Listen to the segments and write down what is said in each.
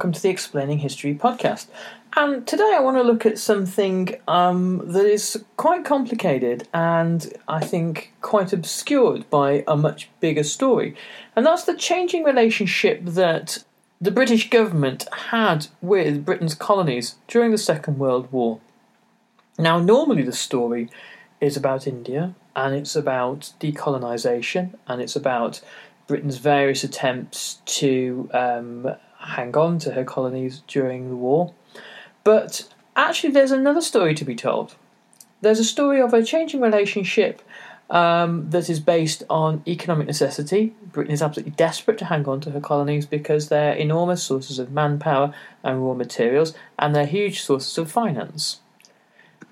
Welcome to the Explaining History podcast. And today I want to look at something um, that is quite complicated and I think quite obscured by a much bigger story. And that's the changing relationship that the British government had with Britain's colonies during the Second World War. Now, normally the story is about India and it's about decolonisation and it's about Britain's various attempts to um, hang on to her colonies during the war. But actually, there's another story to be told. There's a story of a changing relationship um, that is based on economic necessity. Britain is absolutely desperate to hang on to her colonies because they're enormous sources of manpower and raw materials, and they're huge sources of finance.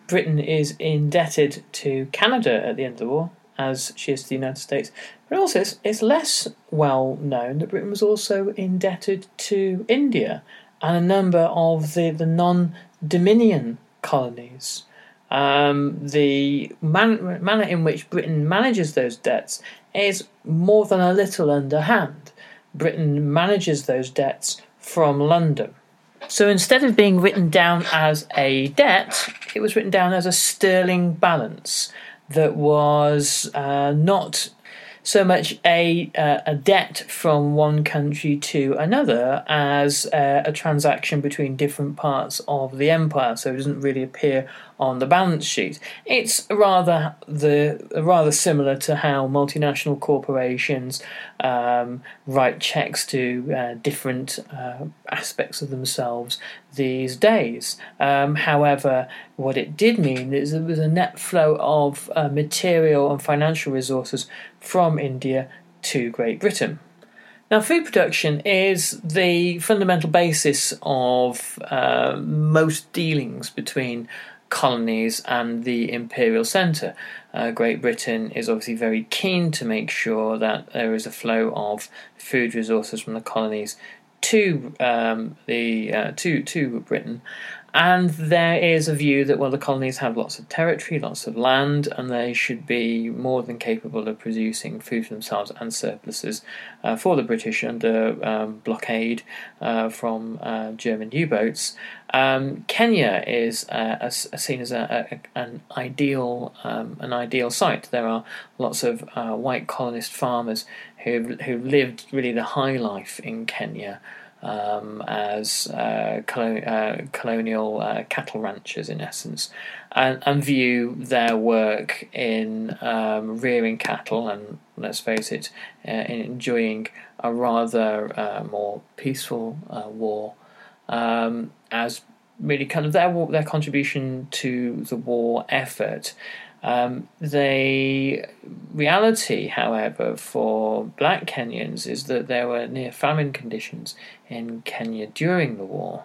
Britain is indebted to Canada at the end of the war, as she is to the United States. But also, it's, it's less well known that Britain was also indebted to India and a number of the, the non Dominion colonies. Um, the man, manner in which Britain manages those debts is more than a little underhand. Britain manages those debts from London. So instead of being written down as a debt, it was written down as a sterling balance that was uh, not so much a uh, a debt from one country to another as uh, a transaction between different parts of the empire. So it doesn't really appear on the balance sheet. It's rather the rather similar to how multinational corporations um, write checks to uh, different uh, aspects of themselves these days. Um, however, what it did mean is there was a net flow of uh, material and financial resources from India to Great Britain. Now, food production is the fundamental basis of uh, most dealings between colonies and the imperial centre. Uh, Great Britain is obviously very keen to make sure that there is a flow of food resources from the colonies to um, the uh, to to Britain, and there is a view that, well, the colonies have lots of territory, lots of land, and they should be more than capable of producing food for themselves and surpluses uh, for the British under um, blockade uh, from uh, German U boats. Um, Kenya is uh, seen as a, a, an ideal um, an ideal site. There are lots of uh, white colonist farmers who who lived really the high life in Kenya um, as uh, colon- uh, colonial uh, cattle ranchers, in essence, and, and view their work in um, rearing cattle and, let's face it, uh, in enjoying a rather uh, more peaceful uh, war um, as really kind of their their contribution to the war effort. Um, the reality, however, for black Kenyans is that there were near famine conditions in Kenya during the war.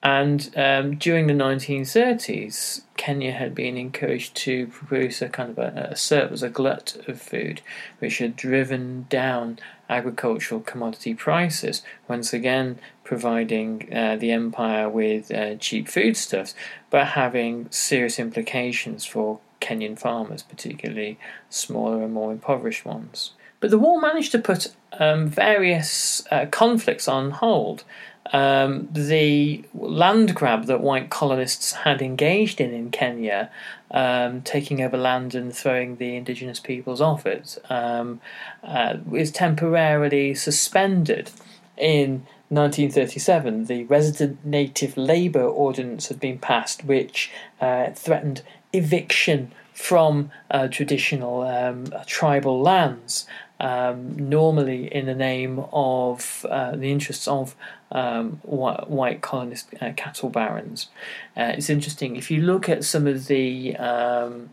And um, during the 1930s, Kenya had been encouraged to produce a kind of a, a, surplus, a glut of food, which had driven down agricultural commodity prices, once again providing uh, the empire with uh, cheap foodstuffs, but having serious implications for Kenyan farmers, particularly smaller and more impoverished ones. But the war managed to put um, various uh, conflicts on hold. Um, the land grab that white colonists had engaged in in Kenya, um, taking over land and throwing the indigenous peoples off it, um, uh, is temporarily suspended. In 1937, the Resident Native Labour Ordinance had been passed, which uh, threatened eviction from uh, traditional um, tribal lands, um, normally in the name of uh, the interests of um, white, white, colonist uh, cattle barons. Uh, it's interesting if you look at some of the um,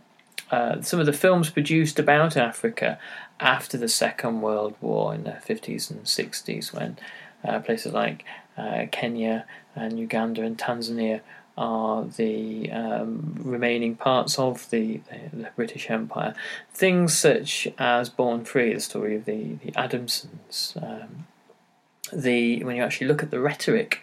uh, some of the films produced about Africa after the Second World War in the 50s and 60s, when uh, places like Kenya and Uganda and Tanzania are the um, remaining parts of the, the, British Empire. Things such as Born Free, the story of the, the Adamsons. Um, the when you actually look at the rhetoric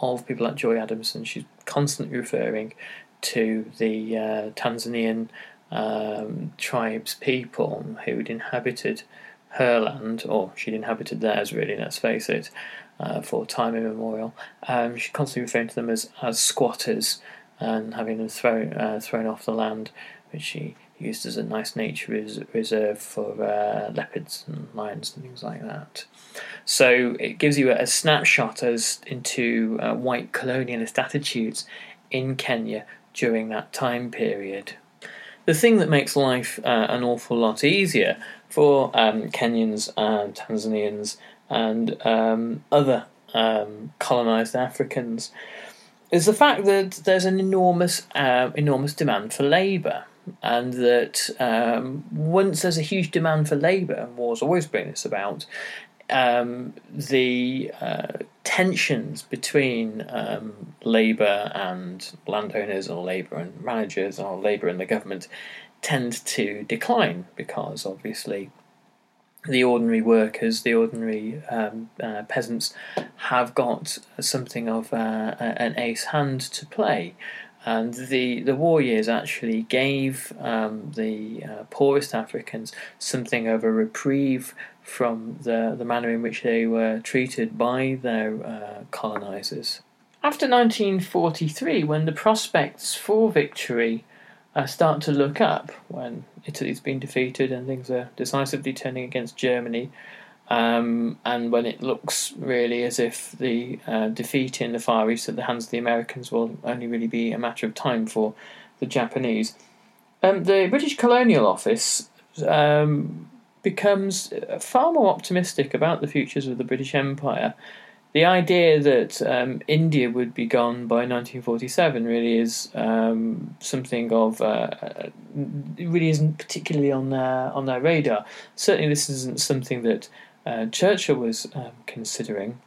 of people like Joy Adamson, she's constantly referring to the uh, Tanzanian um, tribes people who'd inhabited her land, or she'd inhabited theirs, really, let's face it, uh, for time immemorial. Um, she constantly referring to them as, as squatters and having them thrown, uh, thrown off the land, which she used as a nice nature res- reserve for uh, leopards and lions and things like that. So it gives you a, snapshot as into uh, white colonialist attitudes in Kenya during that time period. The thing that makes life uh, an awful lot easier for um, Kenyans and Tanzanians and um, other um, colonized Africans is the fact that there's an enormous, uh, enormous demand for labour and that um, once there's a huge demand for labour, and wars always bring this about, um, the uh, tensions between um, labour and landowners, or labour and managers, or labour and the government tend to decline because obviously the ordinary workers, the ordinary um, uh, peasants, have got something of uh, an ace hand to play. And the, the war years actually gave um, the uh, poorest Africans something of a reprieve from the, the manner in which they were treated by their uh, colonisers. After 1943, when the prospects for victory uh, start to look up, when Italy's been defeated and things are decisively turning against Germany, um, and when it looks really as if the uh, defeat in the Far East at the hands of the Americans will only really be a matter of time for the Japanese, um, the British Colonial Office um, becomes far more optimistic about the futures of the British Empire. The idea that um, India would be gone by 1947 really is um, something of uh, really isn't particularly on their on their radar. Certainly, this isn't something that uh, Churchill was um, considering.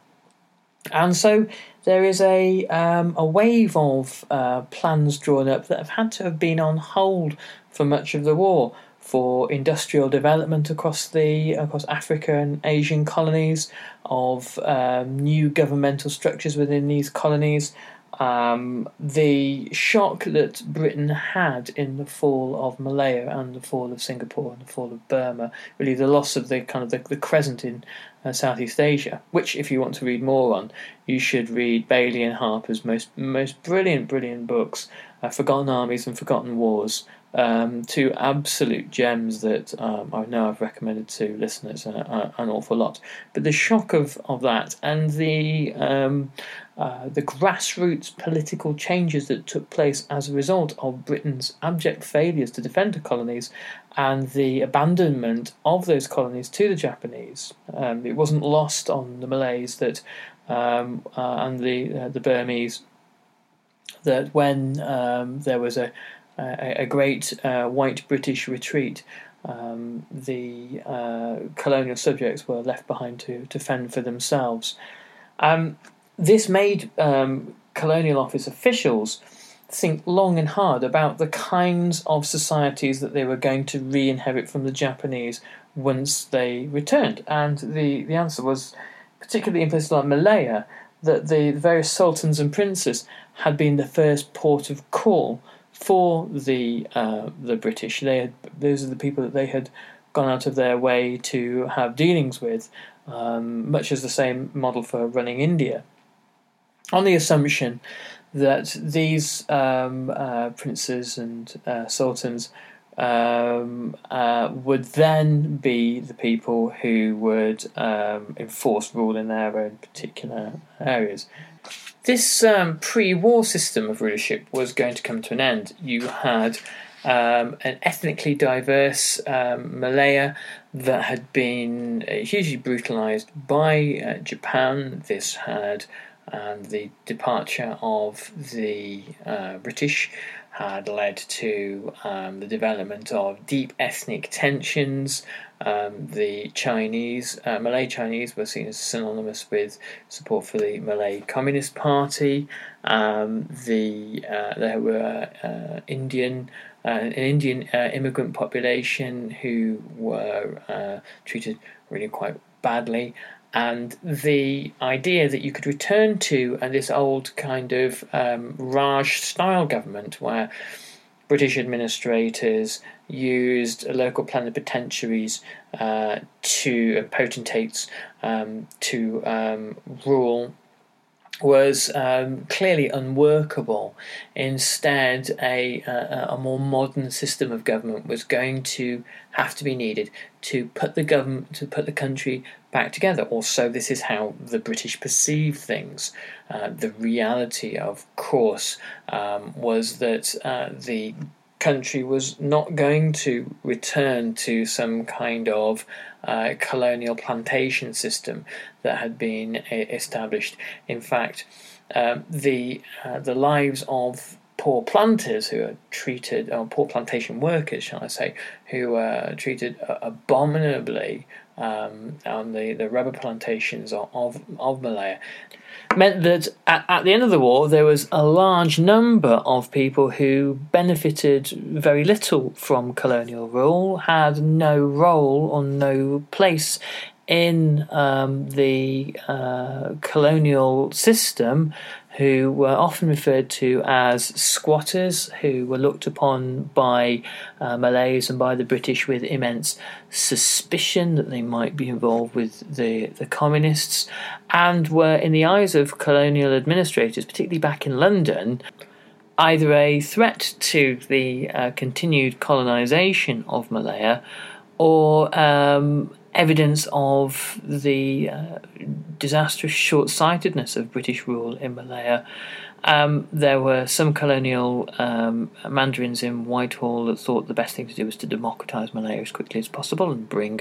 And so there is a um, a wave of uh, plans drawn up that have had to have been on hold for much of the war for industrial development across the across Africa and Asian colonies, of um, new governmental structures within these colonies, um, the shock that Britain had in the fall of Malaya and the fall of Singapore and the fall of Burma, really the loss of the kind of the, the crescent in uh, Southeast Asia, which, if you want to read more on, you should read Bayly and Harper's most most brilliant, brilliant books, uh, Forgotten Armies and Forgotten Wars, um, two absolute gems that um, I know I've recommended to listeners uh, uh, an awful lot. But the shock of, of that and the um, uh, the grassroots political changes that took place as a result of Britain's abject failures to defend the colonies and the abandonment of those colonies to the Japanese. Um, it wasn't lost on the Malays that um, uh, and the the Burmese that when um, there was a a, great uh, white British retreat. Um, the uh, colonial subjects were left behind to, to fend for themselves. Um, this made um, colonial office officials think long and hard about the kinds of societies that they were going to re inherit from the Japanese once they returned. And the, the answer was, particularly in places like Malaya, that the various sultans and princes had been the first port of call for the uh, the British. They had those are the people that they had gone out of their way to have dealings with, um, much as the same model for running India, on the assumption that these um, uh, princes and uh, sultans um, uh, would then be the people who would um, enforce rule in their own particular areas. This um, pre war system of rulership was going to come to an end. You had um, an ethnically diverse um, Malaya that had been uh, hugely brutalized by uh, Japan. This had and the departure of the uh, British had led to um, the development of deep ethnic tensions. Um, the Chinese, uh, Malay Chinese, were seen as synonymous with support for the Malay Communist Party. Um, the uh, there were uh, Indian. Uh, an Indian uh, immigrant population who were uh, treated really quite badly, and the idea that you could return to uh, this old kind of um, Raj style government where British administrators used local plenipotentiaries uh, to uh, potentates um, to um, rule was um, clearly unworkable. Instead, a, a, a more modern system of government was going to have to be needed to put the government to put the country back together. Also, this is how the British perceive things. Uh, the reality, of course, um, was that uh, the country was not going to return to some kind of uh, colonial plantation system that had been established. In fact, um, the uh, the lives of poor planters who are treated, or poor plantation workers, shall I say, who are treated abominably um, on the, the rubber plantations of, of, Malaya. Meant that at, at, the end of the war there was a large number of people who benefited very little from colonial rule, had no role or no place in um, the uh, colonial system who were often referred to as squatters, who were looked upon by uh, Malays and by the British with immense suspicion that they might be involved with the, the communists, and were, in the eyes of colonial administrators, particularly back in London, either a threat to the uh, continued colonisation of Malaya or um, evidence of the uh, disastrous short sightedness of British rule in Malaya. Um, there were some colonial um, mandarins in Whitehall that thought the best thing to do was to democratise Malaya as quickly as possible and bring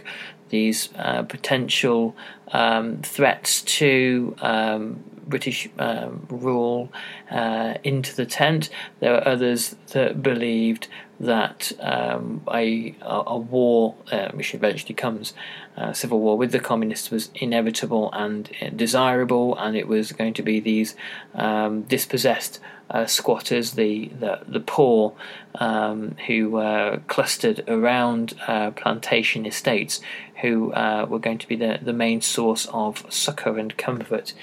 these uh, potential um, threats to um, British um, rule uh, into the tent. There were others that believed that um, a, a war, uh, which eventually comes, uh, civil war with the communists, was inevitable and desirable, and it was going to be these um, dispossessed uh, squatters, the the, the poor, um, who were clustered around uh, plantation estates, who uh, were going to be the, the main source of succour and comfort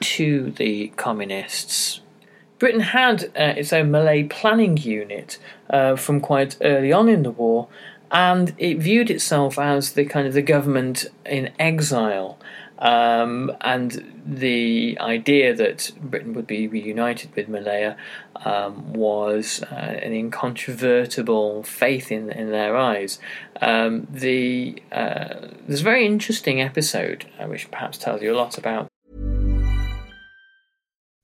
to the communists. Britain had uh, its own Malay planning unit uh, from quite early on in the war, and it viewed itself as the kind of the government in exile. Um, and the idea that Britain would be reunited with Malaya um, was uh, an incontrovertible faith in in their eyes. Um, the uh, there's a very interesting episode uh, which perhaps tells you a lot about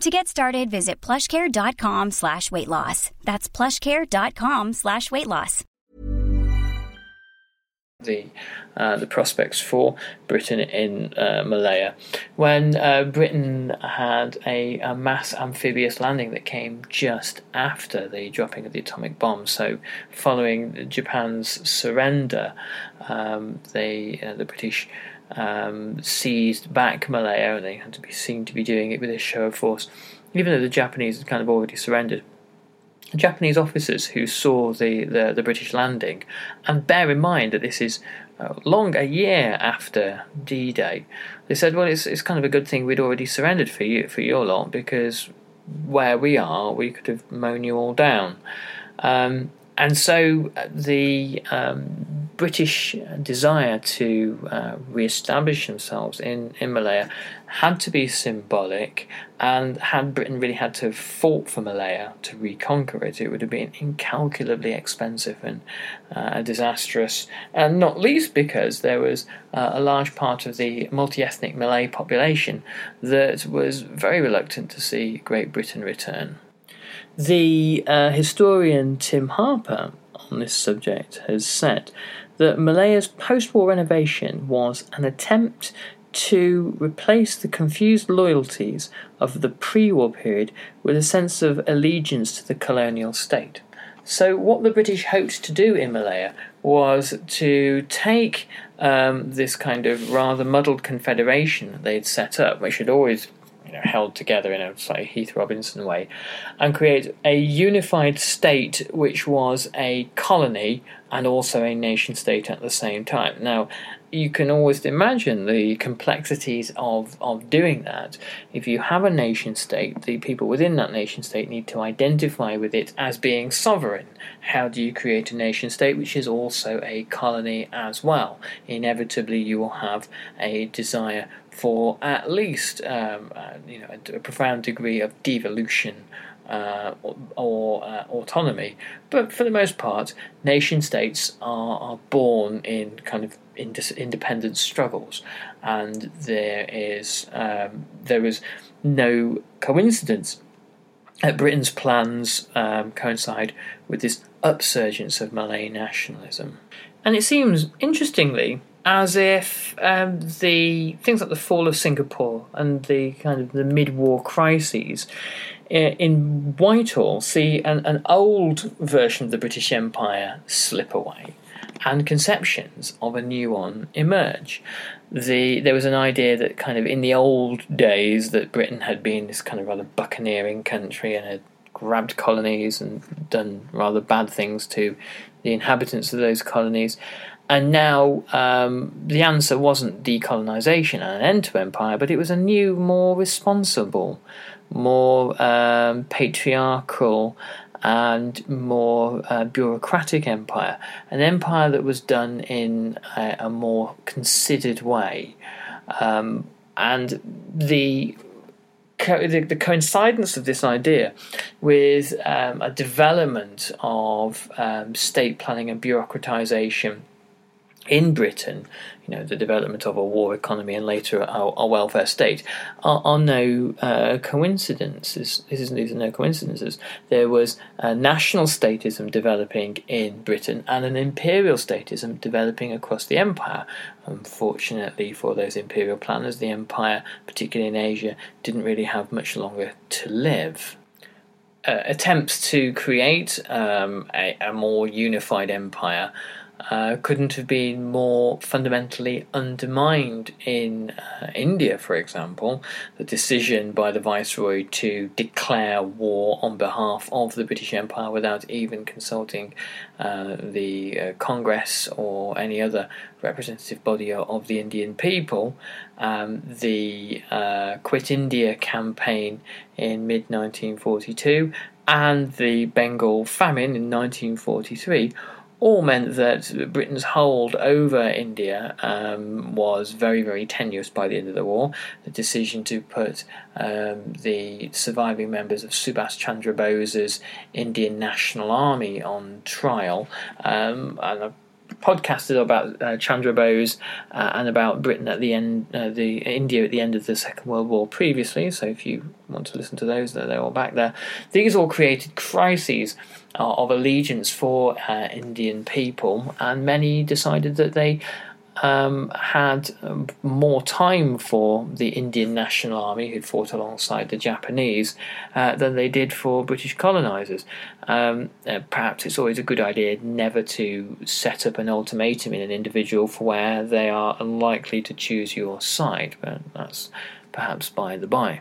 To get started, visit plushcare.com slash weight loss. That's plushcare.com slash weight loss. The uh, the prospects for Britain in uh, Malaya when uh, Britain had a, a, mass amphibious landing that came just after the dropping of the atomic bomb. So, following Japan's surrender, um, they uh, the British um, seized back Malaya, and they had to be seen to be doing it with a show of force, even though the Japanese had kind of already surrendered. Japanese officers who saw the, the, the, British landing, and bear in mind that this is uh, long a year after D-Day. They said, "Well, it's it's kind of a good thing we'd already surrendered for you for your lot because where we are, we could have mown you all down." Um, and so uh, the um, British desire to uh, re-establish themselves in, in Malaya had to be symbolic, and had Britain really had to have fought for Malaya to reconquer it, it would have been incalculably expensive and uh, disastrous, and not least because there was uh, a large part of the multi-ethnic Malay population that was very reluctant to see Great Britain return. The uh, historian Tim Harper on this subject has said that Malaya's post war renovation was an attempt to replace the confused loyalties of the pre war period with a sense of allegiance to the colonial state. So, what the British hoped to do in Malaya was to take um, this kind of rather muddled confederation they'd set up, which had always know, held together in a slightly Heath Robinson way, and create a unified state which was a colony and also a nation state at the same time. Now, you can always imagine the complexities of, of doing that. If you have a nation state, the people within that nation state need to identify with it as being sovereign. How do you create a nation state which is also a colony as well? Inevitably, you will have a desire for at least um, uh, you know a, a, profound degree of devolution uh, or, or uh, autonomy. But for the most part, nation states are, are born in kind of independent struggles, and there is um, there is no coincidence that Britain's plans um, coincide with this upsurgence of Malay nationalism. And it seems, interestingly, as if um, the things like the fall of Singapore and the kind of the mid-war crises in Whitehall see an, an old version of the British Empire slip away and conceptions of a new one emerge. The there was an idea that kind of in the old days that Britain had been this kind of rather buccaneering country and had grabbed colonies and done rather bad things to the inhabitants of those colonies, and now um, the answer wasn't decolonisation and an end to empire, but it was a new, more responsible, more um, patriarchal, and more uh, bureaucratic empire. An empire that was done in a, a more considered way. Um, and the the, the, coincidence of this idea with um, a development of um, state planning and bureaucratization in Britain, you know, the development of a war economy and later a, a welfare state are, are no uh, coincidences. This is, these are no coincidences. There was national statism developing in Britain and an imperial statism developing across the empire. Unfortunately for those imperial planners, the empire, particularly in Asia, didn't really have much longer to live. Uh, attempts to create um, a, a more unified empire uh, couldn't have been more fundamentally undermined in uh, India, for example. The decision by the Viceroy to declare war on behalf of the British Empire without even consulting uh, the uh, Congress or any other representative body of the Indian people. Um, the uh, Quit India campaign in mid 1942 and the Bengal famine in 1943 all meant that Britain's hold over India um, was very, very tenuous by the end of the war. The decision to put um, the surviving members of Subhas Chandra Bose's Indian National Army on trial, um, and podcasted about uh, Chandra Bose uh, and about Britain at the end, uh, the India at the end of the Second World War previously. So if you want to listen to those, they're all back there. These all created crises uh, of allegiance for uh, Indian people, and many decided that they um, had um, more time for the Indian National Army, who'd fought alongside the Japanese, uh, than they did for British colonisers. Um, uh, perhaps it's always a good idea never to set up an ultimatum in an individual for where they are unlikely to choose your side, but that's perhaps by the by.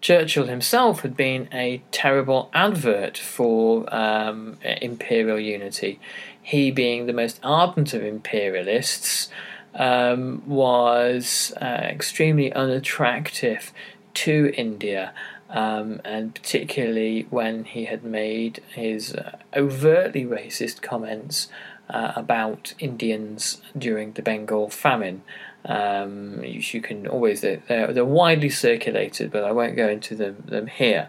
Churchill himself had been a terrible advert for um, imperial unity. He, being the most ardent of imperialists, um, was uh, extremely unattractive to India. Um, and particularly when he had made his uh, overtly racist comments uh, about Indians during the Bengal famine. Um, you, you, can always they're, they're, widely circulated, but I won't go into them, them here.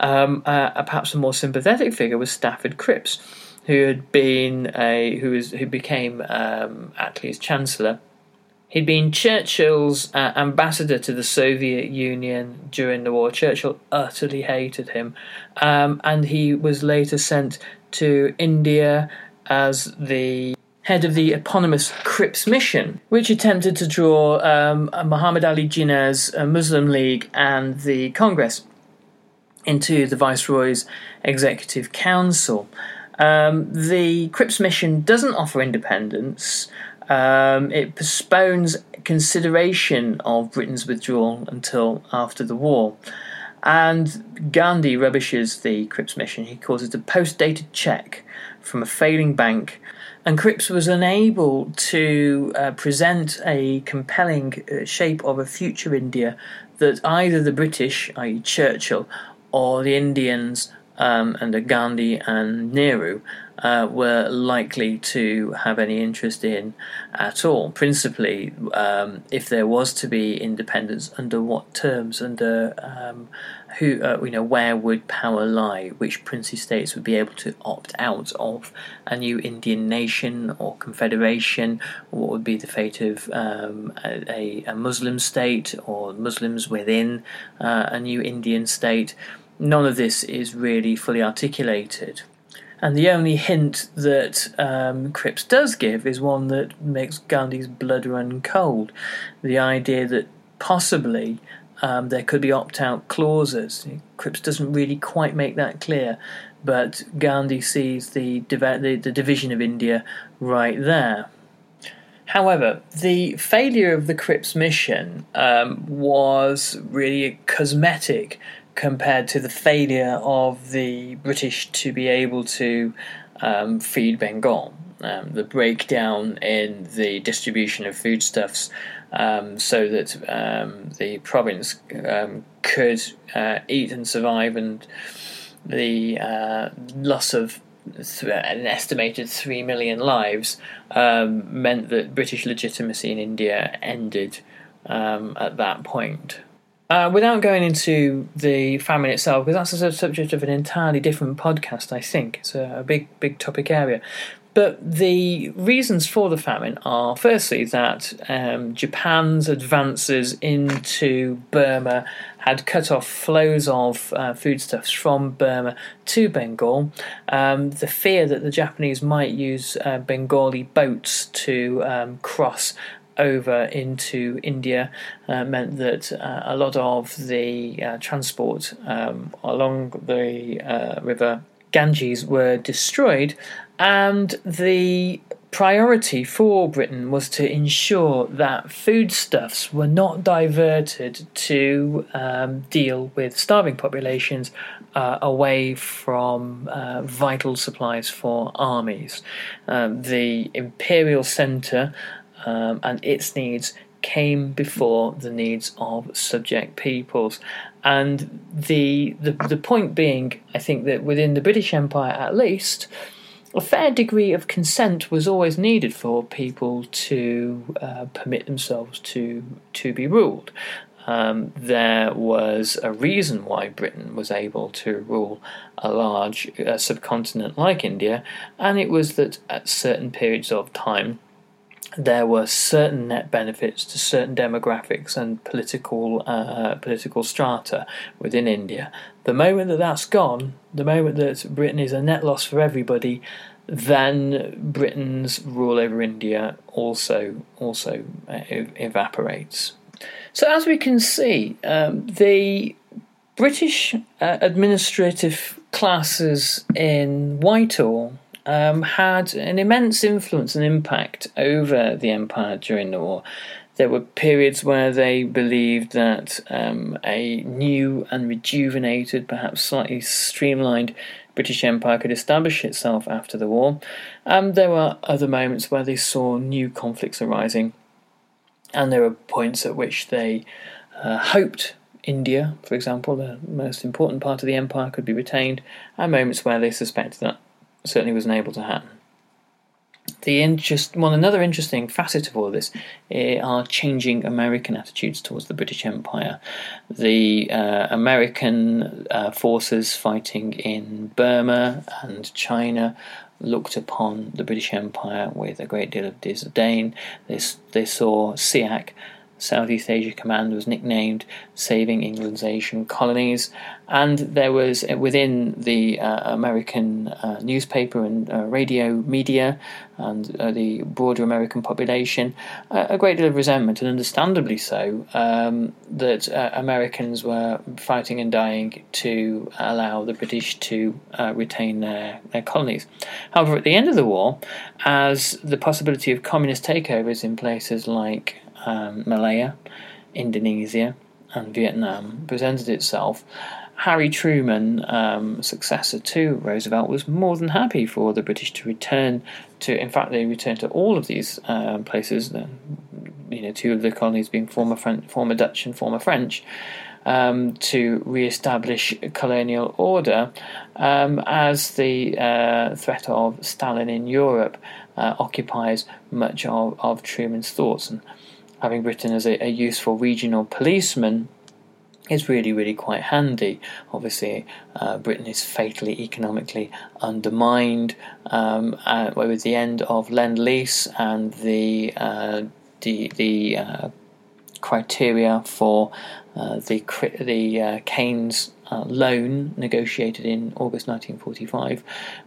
Um, uh, perhaps a more sympathetic figure was Stafford Cripps, who had been a who was who became um, Attlee's chancellor. He'd been Churchill's uh, ambassador to the Soviet Union during the war. Churchill utterly hated him, um, and he was later sent to India as the head of the eponymous Cripps mission, which attempted to draw um, Muhammad Ali Jinnah's uh, Muslim League and the Congress into the Viceroy's Executive Council. Um, the Cripps mission doesn't offer independence. Um, it postpones consideration of Britain's withdrawal until after the war. And Gandhi rubbishes the Cripps mission. He calls it a post dated check from a failing bank and Cripps was unable to uh, present a compelling uh, shape of a future India that either the British, i.e., Churchill, or the Indians um, Gandhi and Nehru uh, were likely to have any interest in at all. Principally, um, if there was to be independence, under what terms, under um, who, uh, you know, where would power lie? Which princely states would be able to opt out of a new Indian nation or confederation? What would be the fate of um, a, a, Muslim state or Muslims within uh, a new Indian state? None of this is really fully articulated. And the only hint that um, Cripps does give is one that makes Gandhi's blood run cold. The idea that possibly um, there could be opt out clauses. Cripps doesn't really quite make that clear, but Gandhi sees the, the, the division of India right there. However, the failure of the Cripps mission um, was really a cosmetic compared to the failure of the British to be able to um, feed Bengal. Um, the breakdown in the distribution of foodstuffs um, so that um, the province um, could uh, eat and survive, and the uh, loss of an estimated 3 million lives um, meant that British legitimacy in India ended at that point. Uh, without going into the famine itself, because that's a subject of an entirely different podcast, I think. It's a, a big, big topic area. But the reasons for the famine are firstly that um, Japan's advances into Burma had cut off flows of uh, foodstuffs from Burma to Bengal. Um, the fear that the Japanese might use uh, Bengali boats to um, cross over into India uh, meant that uh, a lot of the uh, transport um, along the uh, river Ganges were destroyed, and the priority for Britain was to ensure that foodstuffs were not diverted to um, deal with starving populations uh, away from uh, vital supplies for armies. Um, the imperial centre um, and its needs came before the needs of subject peoples. And the, the the point being, I think that within the British Empire, at least, a fair degree of consent was always needed for people to uh, permit themselves to to be ruled. Um, there was a reason why Britain was able to rule a large uh, subcontinent like India, and it was that at certain periods of time there were certain net benefits to certain demographics and political uh, political strata within India. The moment that that's gone, the moment that Britain is a net loss for everybody, then Britain's rule over India also also uh, evaporates. So as we can see, um, the British uh, administrative classes in Whitehall um, had an immense influence and impact over the empire during the war. There were periods where they believed that um, a new and rejuvenated, perhaps slightly streamlined British Empire could establish itself after the war. And there were other moments where they saw new conflicts arising. And there were points at which they uh, hoped India, for example, the most important part of the empire, could be retained, and moments where they suspected that certainly wasn't able to happen. The interest, well, another interesting facet of all of this eh, are changing American attitudes towards the British Empire. The uh, American uh, forces fighting in Burma and China looked upon the British Empire with a great deal of disdain. They, they saw SEAC Southeast Asia Command was nicknamed Saving England's Asian Colonies, and there was uh, within the uh, American uh, newspaper and uh, radio media and uh, the broader American population a great deal of resentment, and understandably so, um, that uh, Americans were fighting and dying to allow the British to retain their, their colonies. However, at the end of the war, as the possibility of communist takeovers in places like um, Malaya, Indonesia, and Vietnam presented itself, Harry Truman, um, successor to Roosevelt, was more than happy for the British to return to. In fact, they returned to all of these um, places. You know, two of the colonies being former French, former Dutch and former French. Um, to re-establish colonial order um, as the uh, threat of Stalin in Europe uh, occupies much of, of Truman's thoughts. And having Britain as a, a useful regional policeman is really, really quite handy. Obviously, uh, Britain is fatally economically undermined um, uh, with the end of Lend Lease and the uh, the the uh, criteria for uh, the the Keynes uh, loan negotiated in August 1945,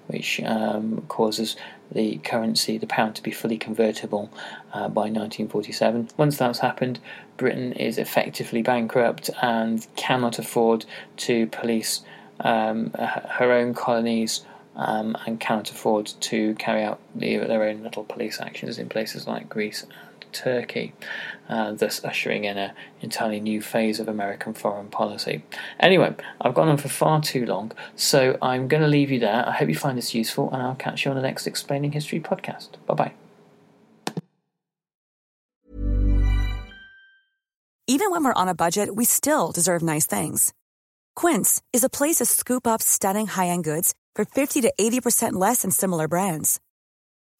which um, causes the currency, the pound, to be fully convertible uh, by 1947. Once that's happened, Britain is effectively bankrupt and cannot afford to police um, her own colonies um, and cannot afford to carry out the, their own little police actions in places like Greece Turkey, uh, thus ushering in an entirely new phase of American foreign policy. Anyway, I've gone on for far too long, so I'm going to leave you there. I hope you find this useful, and I'll catch you on the next Explaining History podcast. Bye bye. Even when we're on a budget, we still deserve nice things. Quince is a place to scoop up stunning high end goods for 50 to 80% less than similar brands.